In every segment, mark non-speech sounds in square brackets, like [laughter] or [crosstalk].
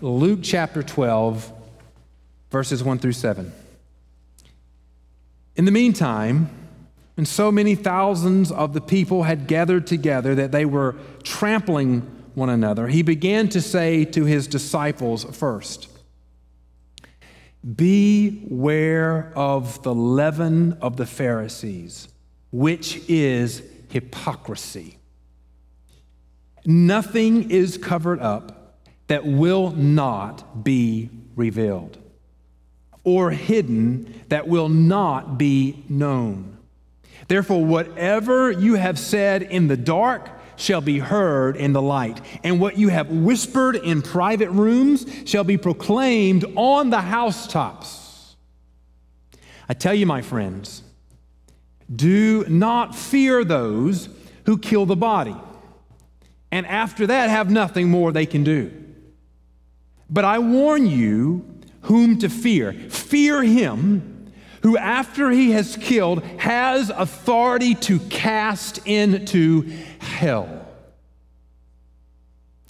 Luke chapter 12, verses 1 through 7. In the meantime, and so many thousands of the people had gathered together that they were trampling one another, he began to say to his disciples first, Beware of the leaven of the Pharisees, which is hypocrisy. Nothing is covered up that will not be revealed, or hidden that will not be known. Therefore, whatever you have said in the dark shall be heard in the light, and what you have whispered in private rooms shall be proclaimed on the housetops. I tell you, my friends, do not fear those who kill the body, and after that have nothing more they can do. But I warn you whom to fear. Fear him who, after he has killed, has authority to cast into hell.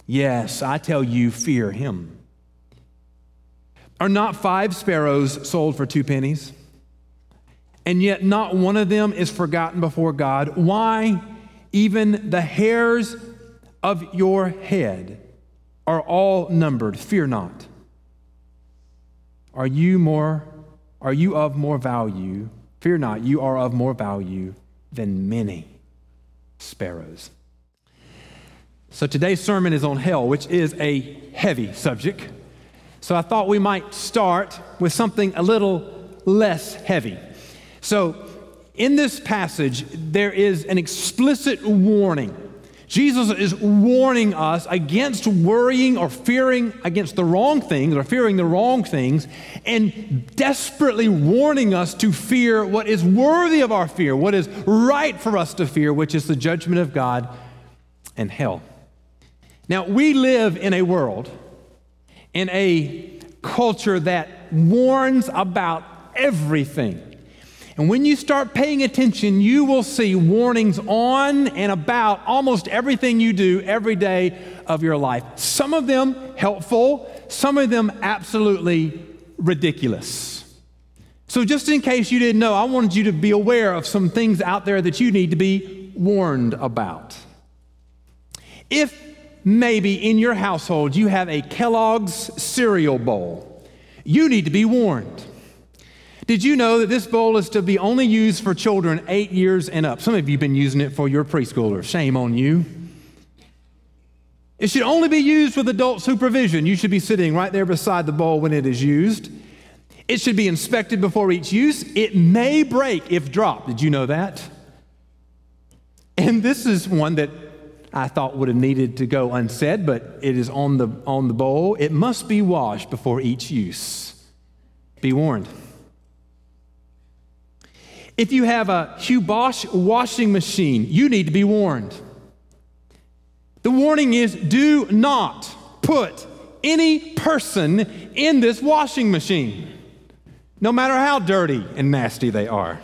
Yes, I tell you, fear him. Are not five sparrows sold for two pennies? And yet, not one of them is forgotten before God. Why? Even the hairs of your head are all numbered. Fear not. Are you more are you of more value? Fear not, you are of more value than many sparrows. So today's sermon is on hell, which is a heavy subject. So I thought we might start with something a little less heavy. So in this passage, there is an explicit warning Jesus is warning us against worrying or fearing against the wrong things or fearing the wrong things and desperately warning us to fear what is worthy of our fear, what is right for us to fear, which is the judgment of God and hell. Now, we live in a world, in a culture that warns about everything. And when you start paying attention, you will see warnings on and about almost everything you do every day of your life. Some of them helpful, some of them absolutely ridiculous. So, just in case you didn't know, I wanted you to be aware of some things out there that you need to be warned about. If maybe in your household you have a Kellogg's cereal bowl, you need to be warned. Did you know that this bowl is to be only used for children eight years and up? Some of you have been using it for your preschoolers. Shame on you. It should only be used with adult supervision. You should be sitting right there beside the bowl when it is used. It should be inspected before each use. It may break if dropped. Did you know that? And this is one that I thought would have needed to go unsaid, but it is on the, on the bowl. It must be washed before each use. Be warned. If you have a Hugh Bosch washing machine, you need to be warned. The warning is do not put any person in this washing machine, no matter how dirty and nasty they are.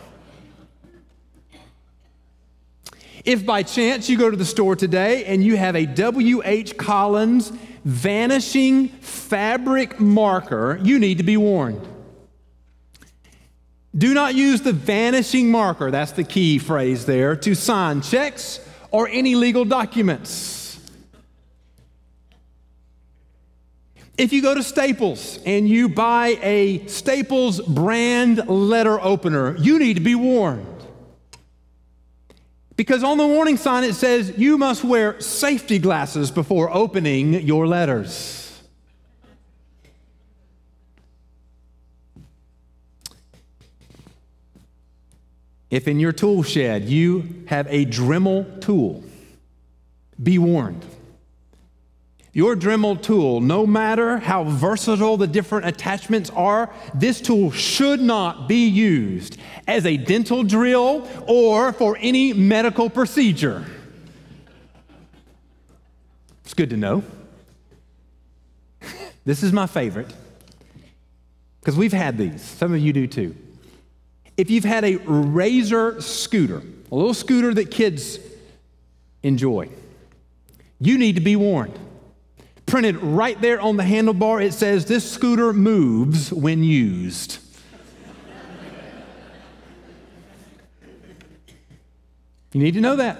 If by chance you go to the store today and you have a W.H. Collins vanishing fabric marker, you need to be warned. Do not use the vanishing marker, that's the key phrase there, to sign checks or any legal documents. If you go to Staples and you buy a Staples brand letter opener, you need to be warned. Because on the warning sign it says you must wear safety glasses before opening your letters. If in your tool shed you have a Dremel tool, be warned. Your Dremel tool, no matter how versatile the different attachments are, this tool should not be used as a dental drill or for any medical procedure. It's good to know. [laughs] This is my favorite because we've had these. Some of you do too. If you've had a razor scooter, a little scooter that kids enjoy, you need to be warned Printed right there on the handlebar, it says, This scooter moves when used. you need to know that.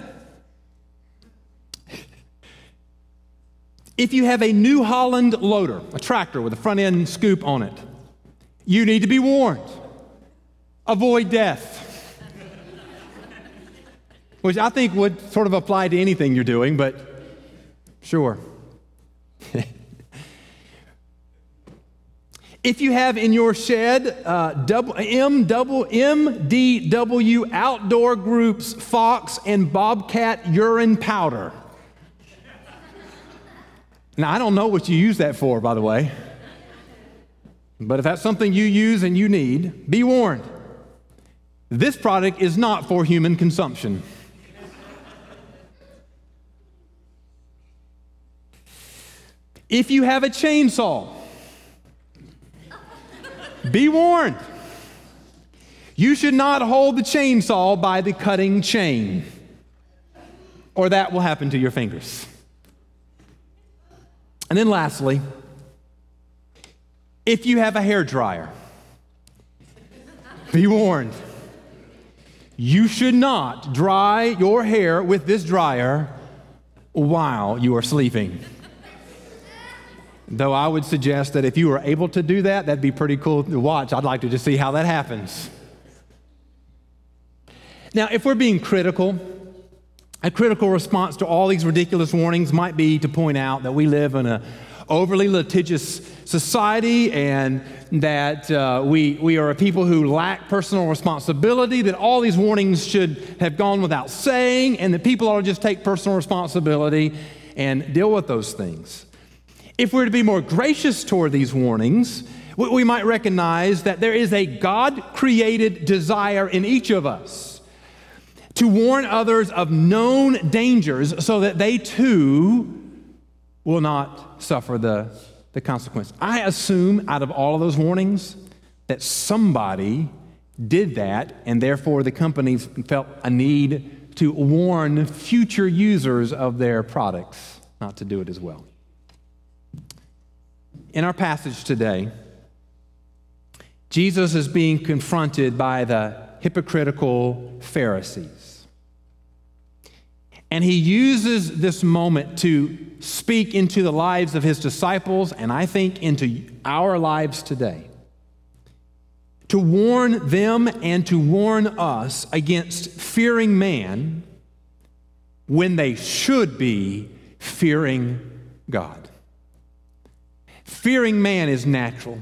If you have a New Holland loader, a tractor with a front end scoop on it, you need to be warned. Avoid death. Which I think would sort of apply to anything you're doing, but sure. [laughs] if you have in your shed uh, double, M double MDW Outdoor Groups Fox and Bobcat urine powder. Now, I don't know what you use that for, by the way. But if that's something you use and you need, be warned. This product is not for human consumption. If you have a chainsaw, be warned. You should not hold the chainsaw by the cutting chain, or that will happen to your fingers. And then lastly, if you have a hair dryer, be warned. You should not dry your hair with this dryer while you are sleeping. Though I would suggest that if you were able to do that, that'd be pretty cool to watch. I'd like to just see how that happens. Now, if we're being critical, a critical response to all these ridiculous warnings might be to point out that we live in an overly litigious society and that uh, we, we are a people who lack personal responsibility, that all these warnings should have gone without saying, and that people ought to just take personal responsibility and deal with those things. If we're to be more gracious toward these warnings, we might recognize that there is a God created desire in each of us to warn others of known dangers so that they too will not suffer the, the consequence. I assume out of all of those warnings that somebody did that, and therefore the companies felt a need to warn future users of their products not to do it as well. In our passage today, Jesus is being confronted by the hypocritical Pharisees. And he uses this moment to speak into the lives of his disciples, and I think into our lives today, to warn them and to warn us against fearing man when they should be fearing God. Fearing man is natural.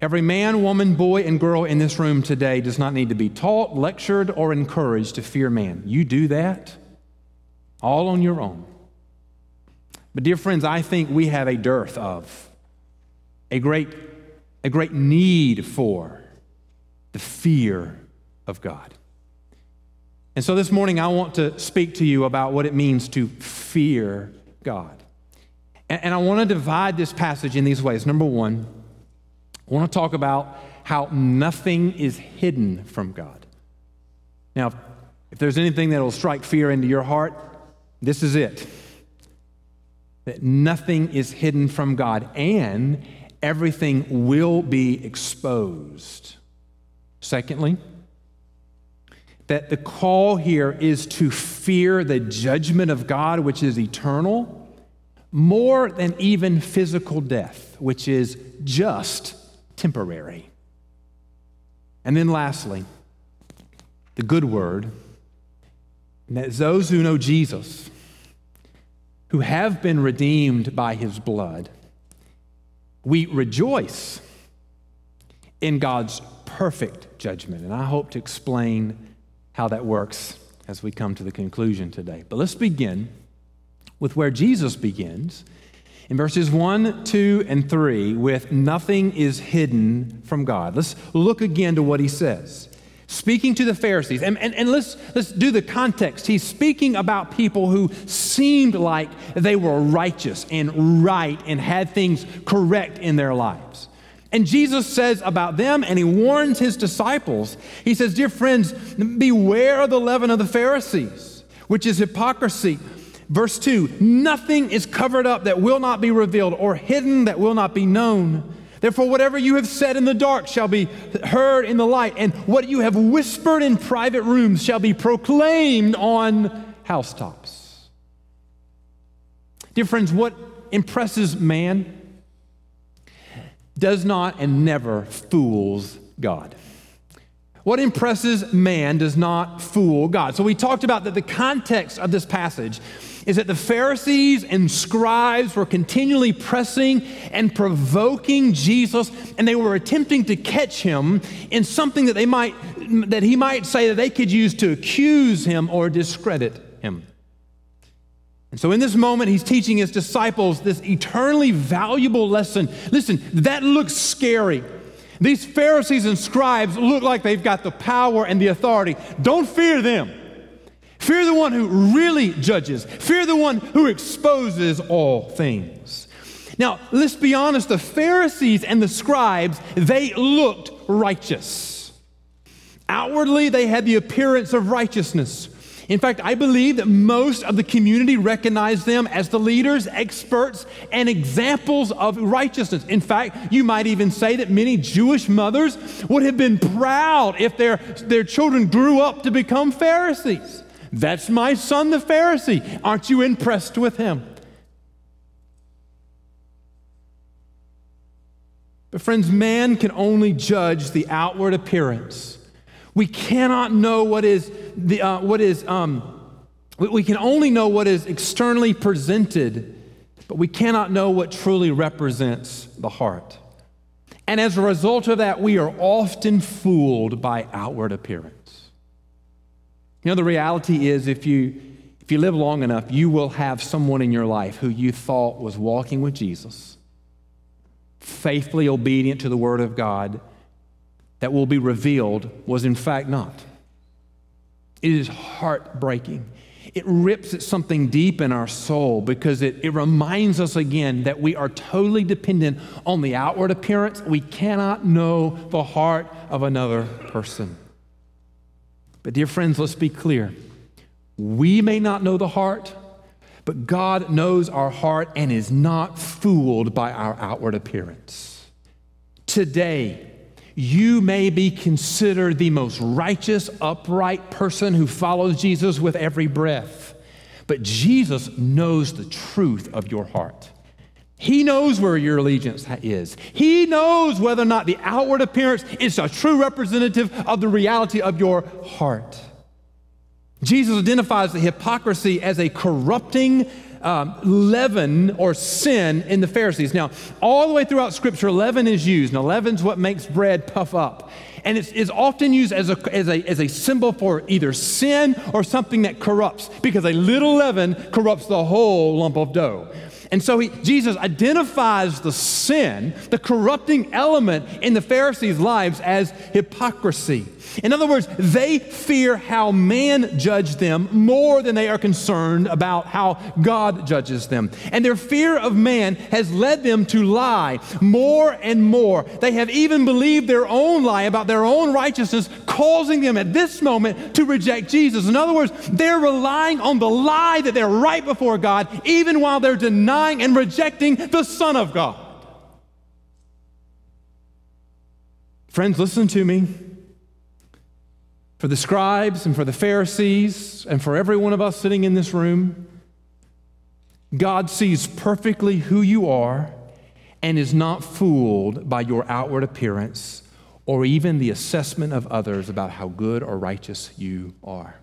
Every man, woman, boy, and girl in this room today does not need to be taught, lectured, or encouraged to fear man. You do that all on your own. But, dear friends, I think we have a dearth of, a great, a great need for the fear of God. And so this morning, I want to speak to you about what it means to fear God. And, and I want to divide this passage in these ways. Number one, I want to talk about how nothing is hidden from God. Now, if there's anything that will strike fear into your heart, this is it that nothing is hidden from God and everything will be exposed. Secondly, that the call here is to fear the judgment of God, which is eternal, more than even physical death, which is just temporary. And then lastly, the good word, and that those who know Jesus, who have been redeemed by his blood, we rejoice in God's perfect judgment. And I hope to explain how that works as we come to the conclusion today. But let's begin with where Jesus begins in verses 1, 2, and 3 with nothing is hidden from God. Let's look again to what he says speaking to the Pharisees. And, and, and let's, let's do the context. He's speaking about people who seemed like they were righteous and right and had things correct in their lives. And Jesus says about them, and he warns his disciples, he says, Dear friends, beware of the leaven of the Pharisees, which is hypocrisy. Verse 2 Nothing is covered up that will not be revealed, or hidden that will not be known. Therefore, whatever you have said in the dark shall be heard in the light, and what you have whispered in private rooms shall be proclaimed on housetops. Dear friends, what impresses man does not and never fools God. What impresses man does not fool God. So we talked about that the context of this passage is that the Pharisees and scribes were continually pressing and provoking Jesus, and they were attempting to catch him in something that they might that he might say that they could use to accuse him or discredit him. And so in this moment, he's teaching his disciples this eternally valuable lesson. Listen, that looks scary. These Pharisees and scribes look like they've got the power and the authority. Don't fear them. Fear the one who really judges. Fear the one who exposes all things. Now, let's be honest the Pharisees and the scribes, they looked righteous. Outwardly, they had the appearance of righteousness. In fact, I believe that most of the community recognized them as the leaders, experts, and examples of righteousness. In fact, you might even say that many Jewish mothers would have been proud if their, their children grew up to become Pharisees. That's my son, the Pharisee. Aren't you impressed with him? But, friends, man can only judge the outward appearance. We cannot know what is, the, uh, what is um, we can only know what is externally presented, but we cannot know what truly represents the heart. And as a result of that, we are often fooled by outward appearance. You know, the reality is if you, if you live long enough, you will have someone in your life who you thought was walking with Jesus, faithfully obedient to the Word of God, that will be revealed was in fact not. It is heartbreaking. It rips at something deep in our soul because it, it reminds us again that we are totally dependent on the outward appearance. We cannot know the heart of another person. But, dear friends, let's be clear. We may not know the heart, but God knows our heart and is not fooled by our outward appearance. Today, you may be considered the most righteous, upright person who follows Jesus with every breath, but Jesus knows the truth of your heart. He knows where your allegiance is. He knows whether or not the outward appearance is a true representative of the reality of your heart. Jesus identifies the hypocrisy as a corrupting um, leaven or sin in the Pharisees. Now, all the way throughout Scripture, leaven is used. Now, leaven's what makes bread puff up. And it's, it's often used as a, as, a, as a symbol for either sin or something that corrupts, because a little leaven corrupts the whole lump of dough. And so he, Jesus identifies the sin, the corrupting element in the Pharisees' lives as hypocrisy. In other words, they fear how man judged them more than they are concerned about how God judges them. And their fear of man has led them to lie more and more. They have even believed their own lie about their own righteousness, causing them at this moment to reject Jesus. In other words, they're relying on the lie that they're right before God, even while they're denying and rejecting the Son of God. Friends, listen to me for the scribes and for the Pharisees and for every one of us sitting in this room, God sees perfectly who you are and is not fooled by your outward appearance or even the assessment of others about how good or righteous you are.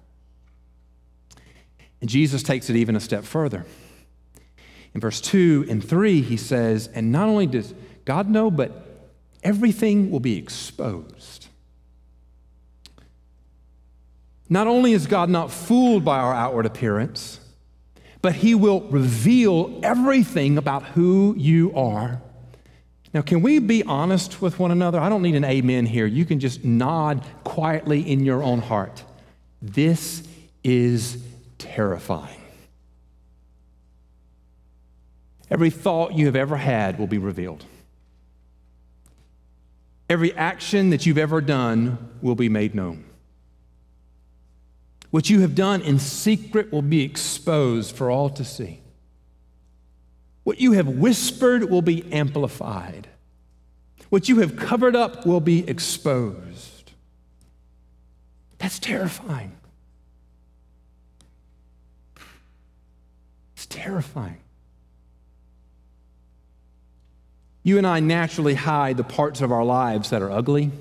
And Jesus takes it even a step further. In verse 2 and 3, he says, And not only does God know, but everything will be exposed. Not only is God not fooled by our outward appearance, but He will reveal everything about who you are. Now, can we be honest with one another? I don't need an amen here. You can just nod quietly in your own heart. This is terrifying. Every thought you have ever had will be revealed. Every action that you've ever done will be made known. What you have done in secret will be exposed for all to see. What you have whispered will be amplified. What you have covered up will be exposed. That's terrifying. It's terrifying. You and I naturally hide the parts of our lives that are ugly,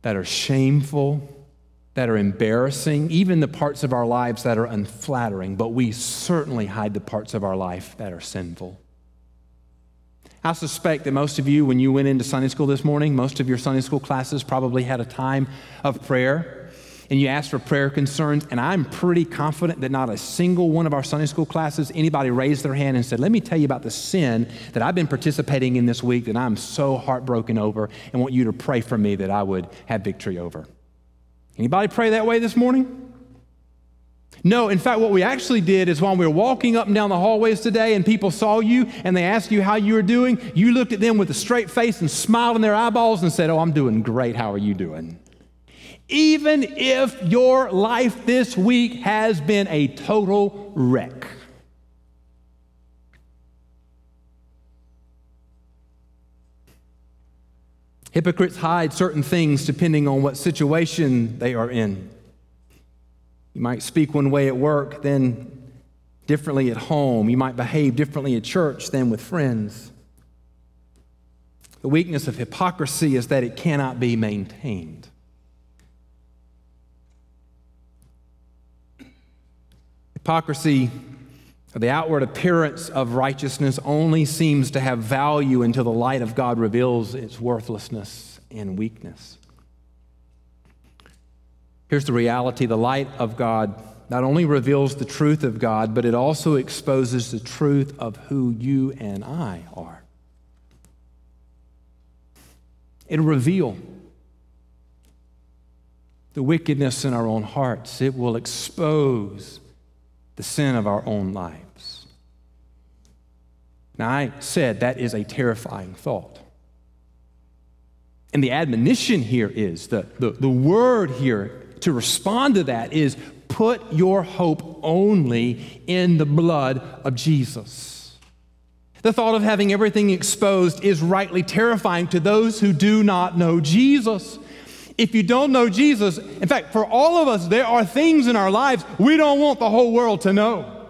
that are shameful, that are embarrassing, even the parts of our lives that are unflattering, but we certainly hide the parts of our life that are sinful. I suspect that most of you, when you went into Sunday school this morning, most of your Sunday school classes probably had a time of prayer and you ask for prayer concerns, and I'm pretty confident that not a single one of our Sunday school classes, anybody raised their hand and said, Let me tell you about the sin that I've been participating in this week that I'm so heartbroken over and want you to pray for me that I would have victory over. Anybody pray that way this morning? No, in fact, what we actually did is while we were walking up and down the hallways today and people saw you and they asked you how you were doing, you looked at them with a straight face and smiled in their eyeballs and said, Oh, I'm doing great. How are you doing? Even if your life this week has been a total wreck. Hypocrites hide certain things depending on what situation they are in. You might speak one way at work, then differently at home. You might behave differently at church than with friends. The weakness of hypocrisy is that it cannot be maintained. Hypocrisy, the outward appearance of righteousness, only seems to have value until the light of God reveals its worthlessness and weakness. Here's the reality the light of God not only reveals the truth of God, but it also exposes the truth of who you and I are. It'll reveal the wickedness in our own hearts, it will expose the sin of our own lives. Now, I said that is a terrifying thought. And the admonition here is the, the, the word here to respond to that is put your hope only in the blood of Jesus. The thought of having everything exposed is rightly terrifying to those who do not know Jesus. If you don't know Jesus, in fact, for all of us, there are things in our lives we don't want the whole world to know.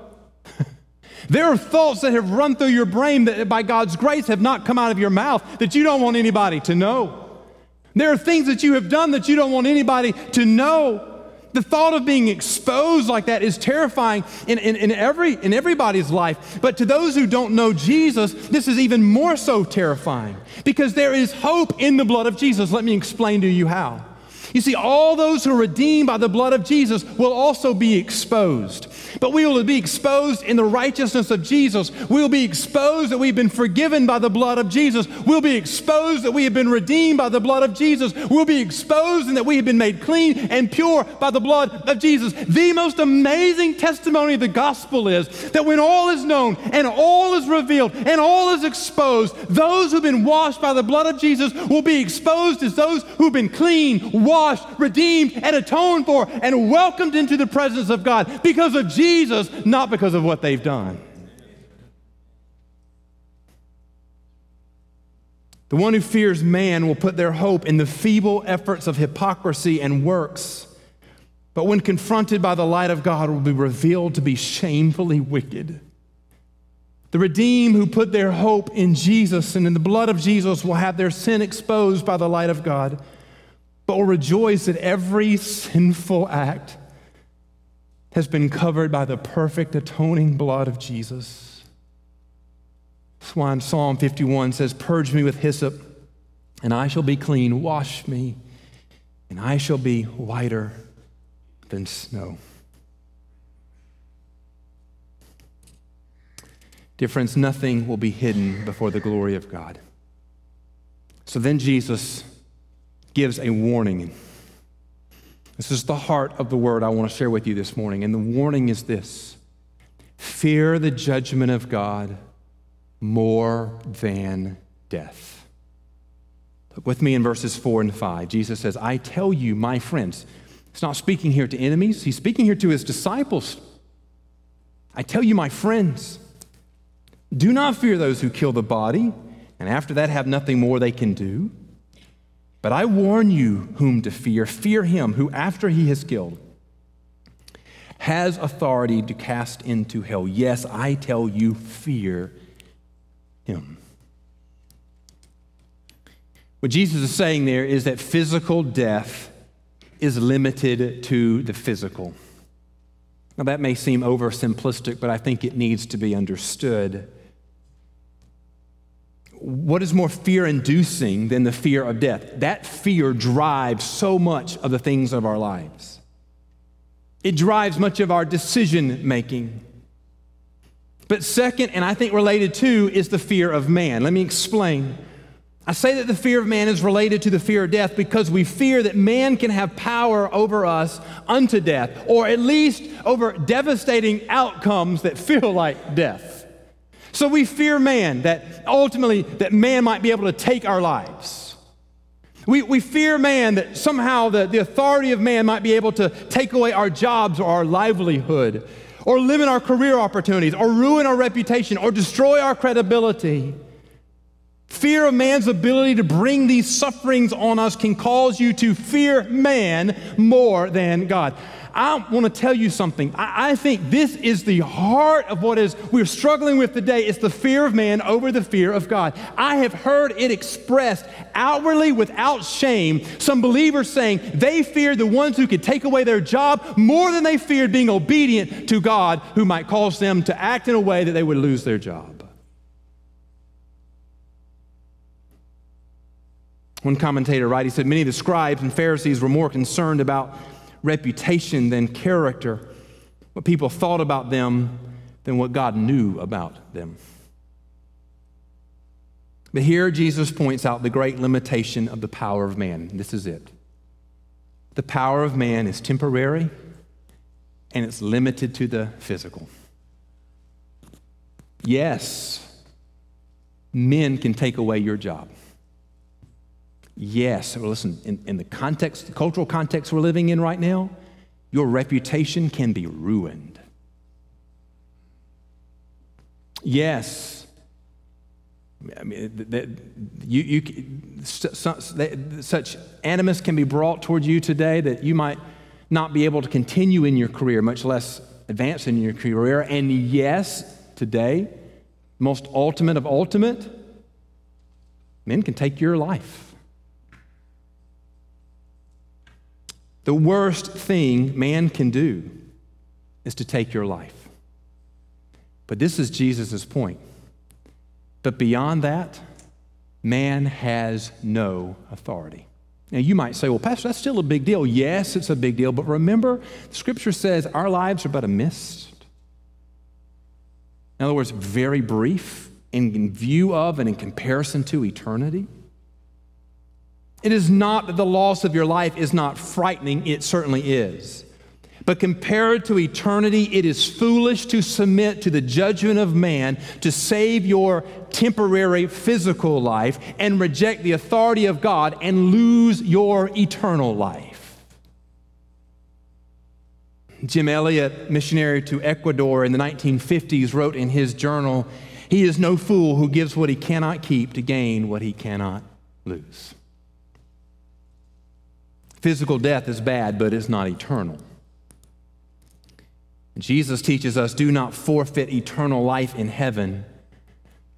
[laughs] there are thoughts that have run through your brain that by God's grace have not come out of your mouth that you don't want anybody to know. There are things that you have done that you don't want anybody to know. The thought of being exposed like that is terrifying in, in, in, every, in everybody's life. But to those who don't know Jesus, this is even more so terrifying because there is hope in the blood of Jesus. Let me explain to you how. You see, all those who are redeemed by the blood of Jesus will also be exposed. But we will be exposed in the righteousness of Jesus. We'll be exposed that we've been forgiven by the blood of Jesus. We'll be exposed that we have been redeemed by the blood of Jesus. We'll be exposed and that we have been made clean and pure by the blood of Jesus. The most amazing testimony of the gospel is that when all is known and all is revealed and all is exposed, those who've been washed by the blood of Jesus will be exposed as those who've been clean, washed, redeemed, and atoned for and welcomed into the presence of God because of Jesus. Jesus, not because of what they've done. The one who fears man will put their hope in the feeble efforts of hypocrisy and works, but when confronted by the light of God, will be revealed to be shamefully wicked. The redeemed who put their hope in Jesus and in the blood of Jesus will have their sin exposed by the light of God, but will rejoice that every sinful act has been covered by the perfect atoning blood of Jesus. That's why in Psalm 51 says, Purge me with hyssop, and I shall be clean. Wash me, and I shall be whiter than snow. Dear friends, nothing will be hidden before the glory of God. So then Jesus gives a warning. This is the heart of the word I want to share with you this morning. And the warning is this fear the judgment of God more than death. Look with me in verses 4 and 5. Jesus says, I tell you, my friends, He's not speaking here to enemies, he's speaking here to his disciples. I tell you, my friends, do not fear those who kill the body, and after that have nothing more they can do. But I warn you whom to fear. Fear him who, after he has killed, has authority to cast into hell. Yes, I tell you, fear him. What Jesus is saying there is that physical death is limited to the physical. Now, that may seem oversimplistic, but I think it needs to be understood. What is more fear inducing than the fear of death? That fear drives so much of the things of our lives. It drives much of our decision making. But, second, and I think related to, is the fear of man. Let me explain. I say that the fear of man is related to the fear of death because we fear that man can have power over us unto death, or at least over devastating outcomes that feel like death. So we fear man, that ultimately that man might be able to take our lives. We, we fear man that somehow the, the authority of man might be able to take away our jobs or our livelihood, or limit our career opportunities, or ruin our reputation, or destroy our credibility. Fear of man's ability to bring these sufferings on us can cause you to fear man more than God. I want to tell you something. I, I, think this is the heart of what is we're struggling with today. It's the fear of man over the fear of God. I have heard it expressed outwardly without shame. Some believers saying they feared the ones who could take away their job more than they feared being obedient to God, who might cause them to act in a way that they would lose their job. One commentator, right, he said many of the scribes and Pharisees were more concerned about reputation than character, what people thought about them than what God knew about them. But here Jesus points out the great limitation of the power of man. This is it. The power of man is temporary and it's limited to the physical. Yes, men can take away your job. Yes, listen, in, in the context, the cultural context we're living in right now, your reputation can be ruined. Yes. I mean, that you, you, such animus can be brought towards you today that you might not be able to continue in your career, much less advance in your career. And yes, today, most ultimate of ultimate, men can take your life. The worst thing man can do is to take your life. But this is Jesus' point. But beyond that, man has no authority. Now, you might say, well, Pastor, that's still a big deal. Yes, it's a big deal, but remember, Scripture says our lives are but a mist. In other words, very brief in view of and in comparison to eternity. It is not that the loss of your life is not frightening, it certainly is. But compared to eternity, it is foolish to submit to the judgment of man to save your temporary physical life and reject the authority of God and lose your eternal life. Jim Elliot, missionary to Ecuador in the 1950s, wrote in his journal He is no fool who gives what he cannot keep to gain what he cannot lose. Physical death is bad, but it's not eternal. Jesus teaches us do not forfeit eternal life in heaven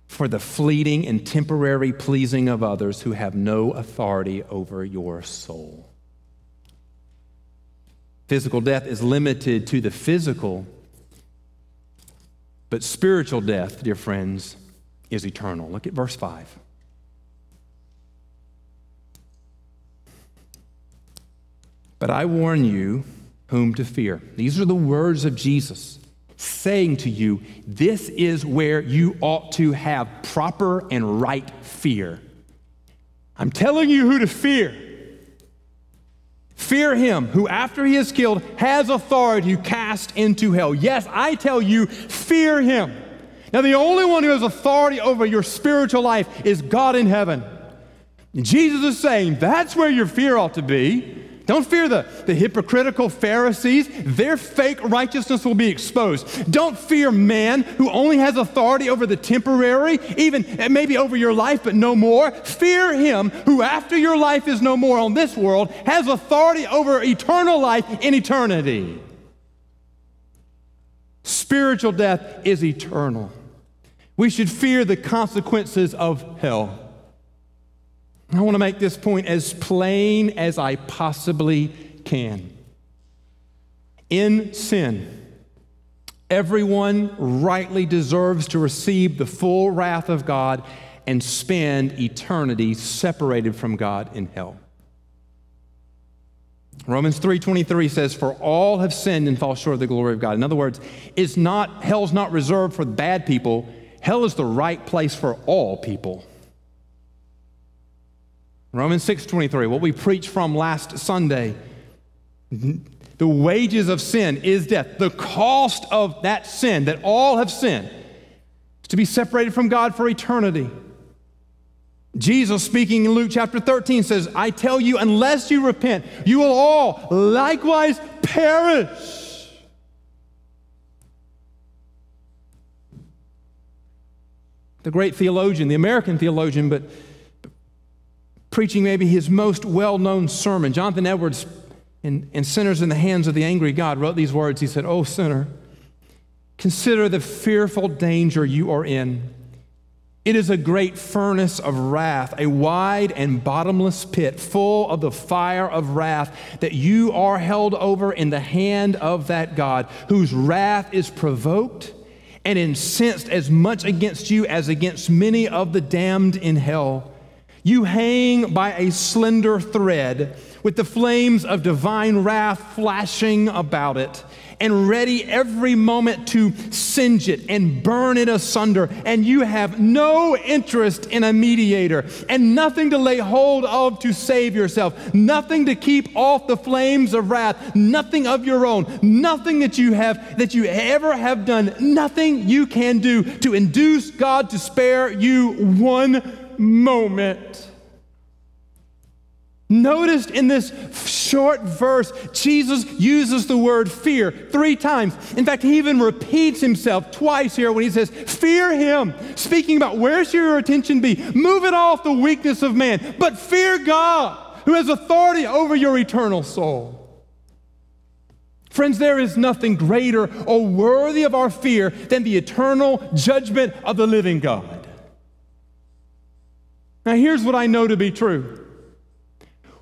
for the fleeting and temporary pleasing of others who have no authority over your soul. Physical death is limited to the physical, but spiritual death, dear friends, is eternal. Look at verse 5. But I warn you whom to fear. These are the words of Jesus saying to you, this is where you ought to have proper and right fear. I'm telling you who to fear. Fear him who, after he is killed, has authority to cast into hell. Yes, I tell you, fear him. Now, the only one who has authority over your spiritual life is God in heaven. And Jesus is saying that's where your fear ought to be. Don't fear the, the hypocritical Pharisees. Their fake righteousness will be exposed. Don't fear man who only has authority over the temporary, even eh, maybe over your life, but no more. Fear him who, after your life is no more on this world, has authority over eternal life in eternity. Spiritual death is eternal. We should fear the consequences of hell. I want to make this point as plain as I possibly can. In sin, everyone rightly deserves to receive the full wrath of God and spend eternity separated from God in hell. Romans 3:23 says for all have sinned and fall short of the glory of God. In other words, it's not hell's not reserved for bad people. Hell is the right place for all people. Romans 6:23, what we preached from last Sunday. The wages of sin is death. The cost of that sin that all have sinned is to be separated from God for eternity. Jesus speaking in Luke chapter 13 says, I tell you, unless you repent, you will all likewise perish. The great theologian, the American theologian, but preaching maybe his most well known sermon, Jonathan Edwards, in, in Sinners in the Hands of the Angry God, wrote these words. He said, Oh, sinner, consider the fearful danger you are in. It is a great furnace of wrath, a wide and bottomless pit full of the fire of wrath that you are held over in the hand of that God, whose wrath is provoked and incensed as much against you as against many of the damned in hell. You hang by a slender thread with the flames of divine wrath flashing about it and ready every moment to singe it and burn it asunder. And you have no interest in a mediator and nothing to lay hold of to save yourself, nothing to keep off the flames of wrath, nothing of your own, nothing that you have, that you ever have done, nothing you can do to induce God to spare you one moment. Noticed in this short verse, Jesus uses the word fear three times. In fact, he even repeats himself twice here when he says, Fear him, speaking about where should your attention be? Move it off the weakness of man, but fear God, who has authority over your eternal soul. Friends, there is nothing greater or worthy of our fear than the eternal judgment of the living God. Now, here's what I know to be true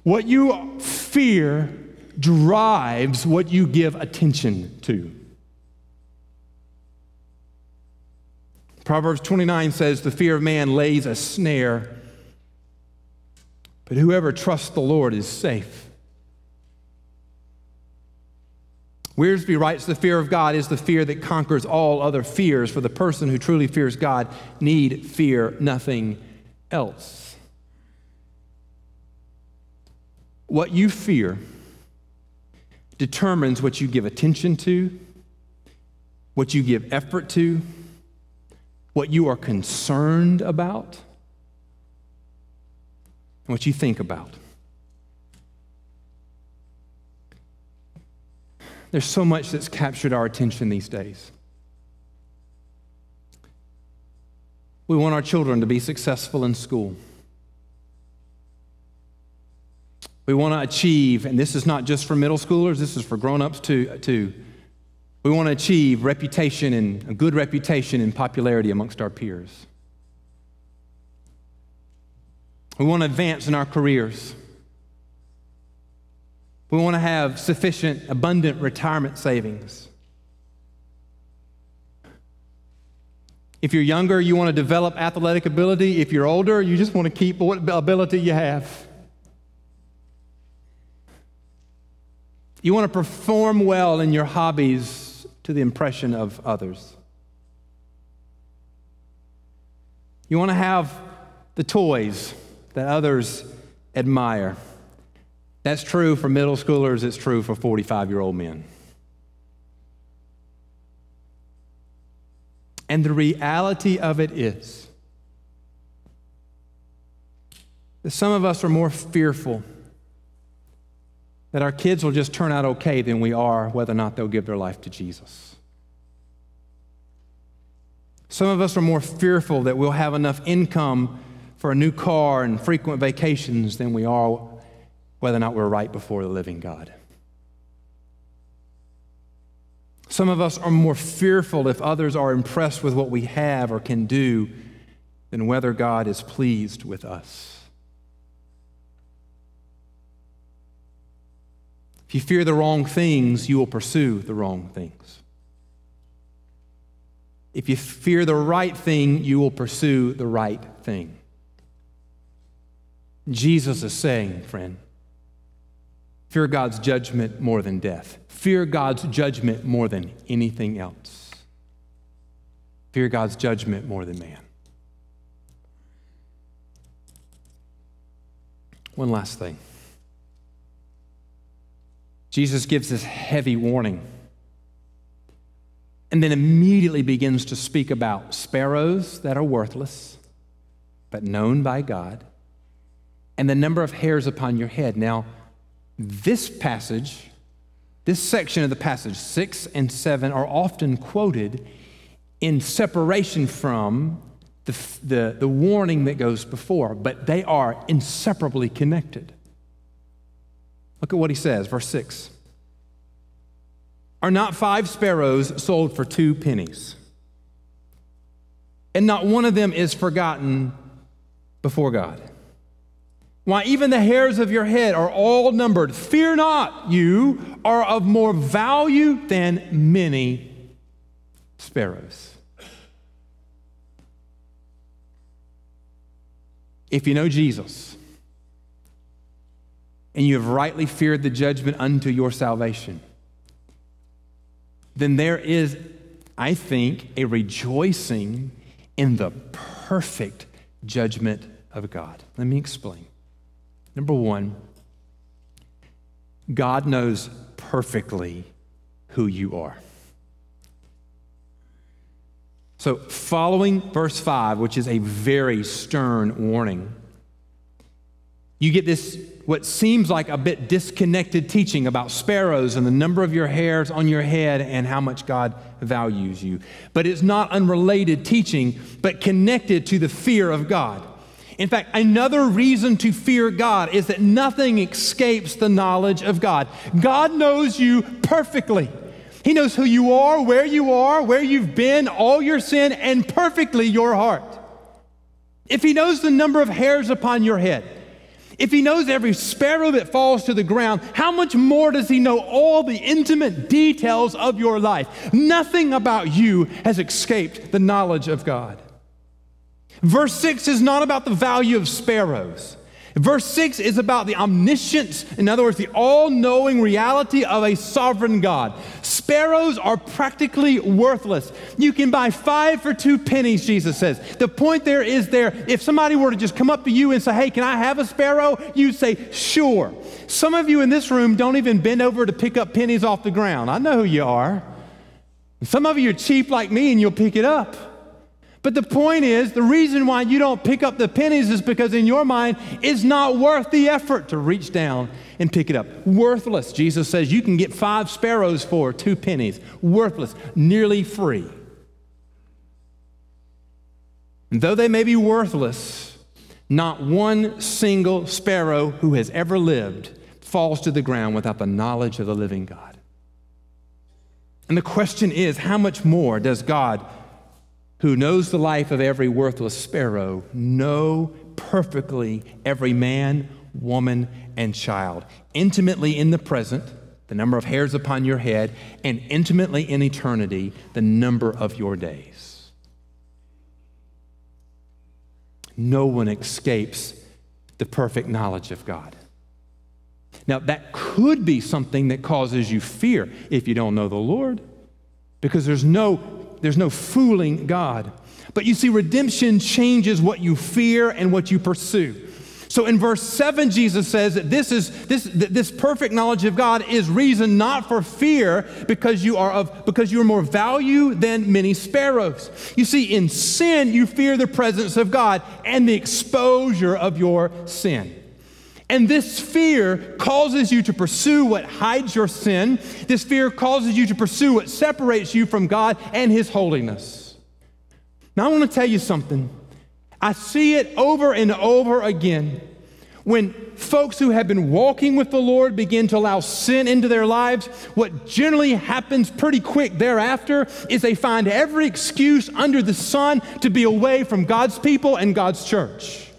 what you fear drives what you give attention to. Proverbs 29 says, The fear of man lays a snare, but whoever trusts the Lord is safe. Wiersbe writes, The fear of God is the fear that conquers all other fears, for the person who truly fears God need fear nothing else. What you fear determines what you give attention to, what you give effort to, what you are concerned about, and what you think about. There's so much that's captured our attention these days. We want our children to be successful in school. We want to achieve, and this is not just for middle schoolers, this is for grown ups too, too. We want to achieve reputation and a good reputation and popularity amongst our peers. We want to advance in our careers. We want to have sufficient, abundant retirement savings. If you're younger, you want to develop athletic ability. If you're older, you just want to keep what ability you have. You want to perform well in your hobbies to the impression of others. You want to have the toys that others admire. That's true for middle schoolers, it's true for 45 year old men. And the reality of it is that some of us are more fearful that our kids will just turn out okay than we are whether or not they'll give their life to Jesus. Some of us are more fearful that we'll have enough income for a new car and frequent vacations than we are whether or not we're right before the living God. Some of us are more fearful if others are impressed with what we have or can do than whether God is pleased with us. If you fear the wrong things, you will pursue the wrong things. If you fear the right thing, you will pursue the right thing. Jesus is saying, friend, fear God's judgment more than death. Fear God's judgment more than anything else. Fear God's judgment more than man. One last thing. Jesus gives this heavy warning and then immediately begins to speak about sparrows that are worthless, but known by God, and the number of hairs upon your head. Now, this passage this section of the passage, 6 and 7, are often quoted in separation from the, the, the warning that goes before, but they are inseparably connected. Look at what he says, verse 6. Are not five sparrows sold for two pennies? And not one of them is forgotten before God. Why, even the hairs of your head are all numbered. Fear not, you are of more value than many sparrows. If you know Jesus and you have rightly feared the judgment unto your salvation, then there is, I think, a rejoicing in the perfect judgment of God. Let me explain. Number one, God knows perfectly who you are. So, following verse 5, which is a very stern warning, you get this, what seems like a bit disconnected teaching about sparrows and the number of your hairs on your head and how much God values you. But it's not unrelated teaching, but connected to the fear of God. In fact, another reason to fear God is that nothing escapes the knowledge of God. God knows you perfectly. He knows who you are, where you are, where you've been, all your sin, and perfectly your heart. If He knows the number of hairs upon your head, if He knows every sparrow that falls to the ground, how much more does He know all the intimate details of your life? Nothing about you has escaped the knowledge of God. Verse 6 is not about the value of sparrows. Verse 6 is about the omniscience, in other words, the all knowing reality of a sovereign God. Sparrows are practically worthless. You can buy five for two pennies, Jesus says. The point there is there, if somebody were to just come up to you and say, Hey, can I have a sparrow? You'd say, Sure. Some of you in this room don't even bend over to pick up pennies off the ground. I know who you are. Some of you are cheap like me and you'll pick it up. But the point is, the reason why you don't pick up the pennies is because in your mind, it's not worth the effort to reach down and pick it up. Worthless. Jesus says you can get five sparrows for two pennies. Worthless, nearly free. And though they may be worthless, not one single sparrow who has ever lived falls to the ground without the knowledge of the living God. And the question is, how much more does God who knows the life of every worthless sparrow, know perfectly every man, woman, and child, intimately in the present, the number of hairs upon your head, and intimately in eternity, the number of your days. No one escapes the perfect knowledge of God. Now, that could be something that causes you fear if you don't know the Lord, because there's no there's no fooling God. But you see, redemption changes what you fear and what you pursue. So in verse 7, Jesus says that this, is, this, this perfect knowledge of God is reason not for fear because you are of because you are more value than many sparrows. You see, in sin, you fear the presence of God and the exposure of your sin. And this fear causes you to pursue what hides your sin. This fear causes you to pursue what separates you from God and His holiness. Now, I want to tell you something. I see it over and over again. When folks who have been walking with the Lord begin to allow sin into their lives, what generally happens pretty quick thereafter is they find every excuse under the sun to be away from God's people and God's church.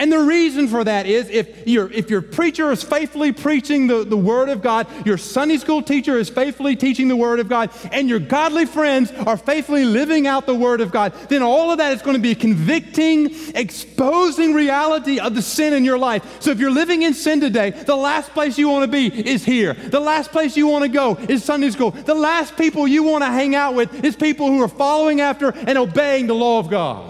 And the reason for that is if, your if your preacher is faithfully preaching the, the Word of God, your Sunday school teacher is faithfully teaching the Word of God, and your godly friends are faithfully living out the Word of God, then all of that is going to be convicting, exposing reality of the sin in your life. So if you're living in sin today, the last place you want to be is here. The last place you want to go is Sunday school. The last people you want to hang out with is people who are following after and obeying the law of God.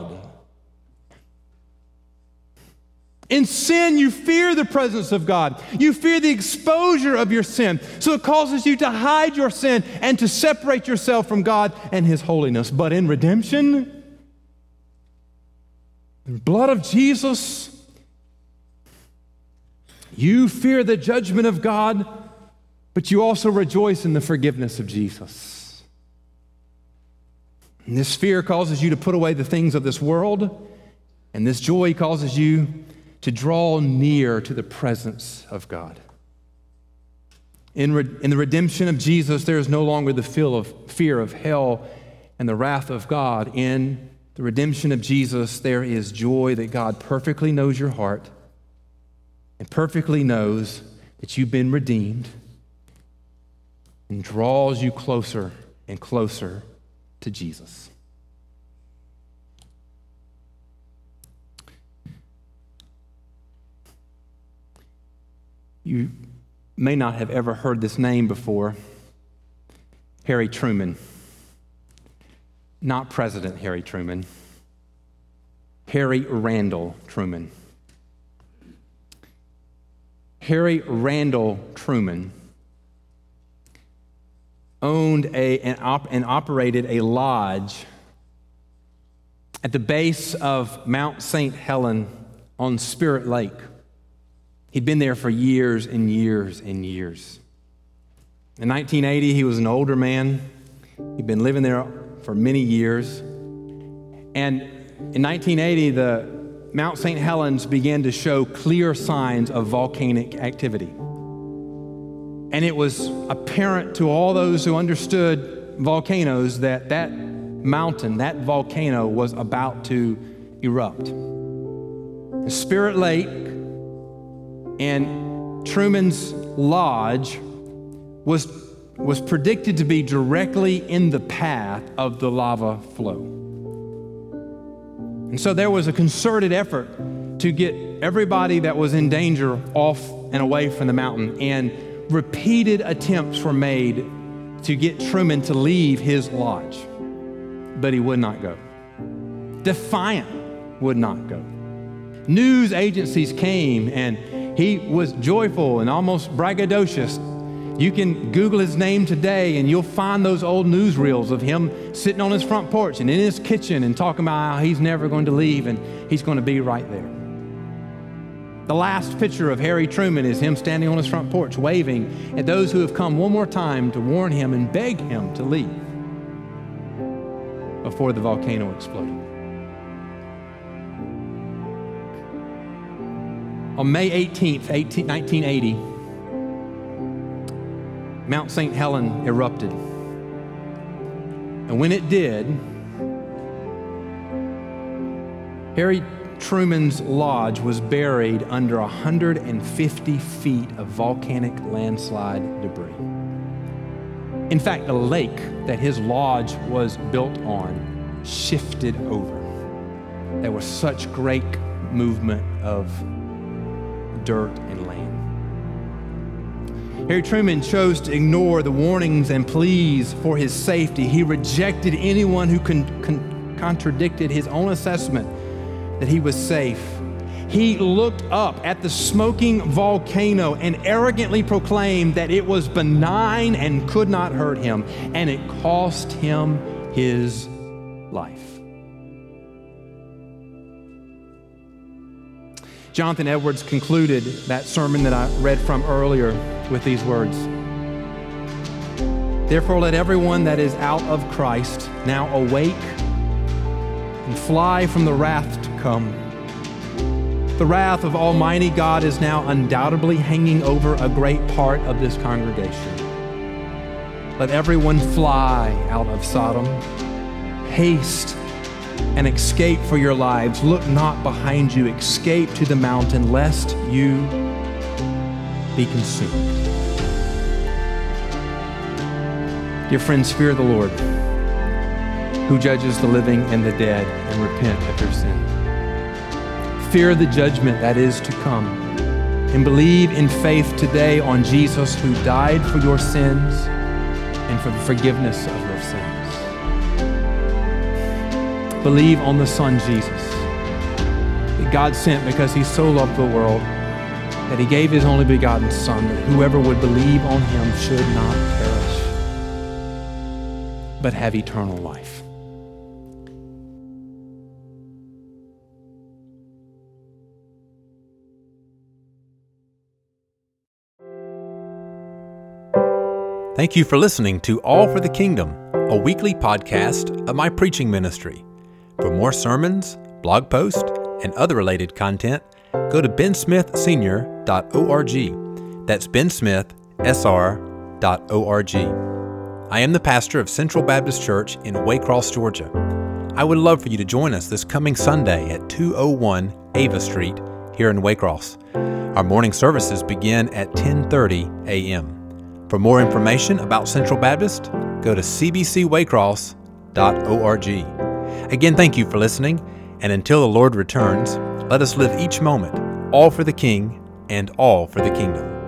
In sin, you fear the presence of God. You fear the exposure of your sin. So it causes you to hide your sin and to separate yourself from God and His holiness. But in redemption, the blood of Jesus, you fear the judgment of God, but you also rejoice in the forgiveness of Jesus. And this fear causes you to put away the things of this world, and this joy causes you to draw near to the presence of God. In, re- in the redemption of Jesus, there is no longer the feel of fear of hell and the wrath of God. In the redemption of Jesus, there is joy that God perfectly knows your heart and perfectly knows that you've been redeemed and draws you closer and closer to Jesus. You may not have ever heard this name before Harry Truman. Not President Harry Truman, Harry Randall Truman. Harry Randall Truman owned a, and, op, and operated a lodge at the base of Mount St. Helen on Spirit Lake. He'd been there for years and years and years. In 1980, he was an older man. He'd been living there for many years. And in 1980, the Mount St. Helens began to show clear signs of volcanic activity. And it was apparent to all those who understood volcanoes that that mountain, that volcano, was about to erupt. The Spirit Lake and Truman's lodge was, was predicted to be directly in the path of the lava flow. And so there was a concerted effort to get everybody that was in danger off and away from the mountain. And repeated attempts were made to get Truman to leave his lodge, but he would not go. Defiant would not go. News agencies came and he was joyful and almost braggadocious. You can Google his name today and you'll find those old newsreels of him sitting on his front porch and in his kitchen and talking about how he's never going to leave and he's going to be right there. The last picture of Harry Truman is him standing on his front porch waving at those who have come one more time to warn him and beg him to leave before the volcano exploded. On May 18th, 18, 1980, Mount St. Helen erupted. And when it did, Harry Truman's lodge was buried under 150 feet of volcanic landslide debris. In fact, the lake that his lodge was built on shifted over. There was such great movement of dirt and land. Harry Truman chose to ignore the warnings and pleas for his safety. He rejected anyone who con- con- contradicted his own assessment that he was safe. He looked up at the smoking volcano and arrogantly proclaimed that it was benign and could not hurt him, and it cost him his life. Jonathan Edwards concluded that sermon that I read from earlier with these words Therefore, let everyone that is out of Christ now awake and fly from the wrath to come. The wrath of Almighty God is now undoubtedly hanging over a great part of this congregation. Let everyone fly out of Sodom. Haste and escape for your lives. Look not behind you. Escape to the mountain, lest you be consumed. Dear friends, fear the Lord, who judges the living and the dead, and repent of your sin. Fear the judgment that is to come, and believe in faith today on Jesus, who died for your sins and for the forgiveness of your sins. Believe on the Son, Jesus, that God sent because he so loved the world that he gave his only begotten Son, that whoever would believe on him should not perish but have eternal life. Thank you for listening to All for the Kingdom, a weekly podcast of my preaching ministry. For more sermons, blog posts, and other related content, go to bensmithsenior.org. That's bensmithsr.org. I am the pastor of Central Baptist Church in Waycross, Georgia. I would love for you to join us this coming Sunday at 201 Ava Street here in Waycross. Our morning services begin at 10:30 a.m. For more information about Central Baptist, go to cbcwaycross.org. Again, thank you for listening, and until the Lord returns, let us live each moment all for the King and all for the kingdom.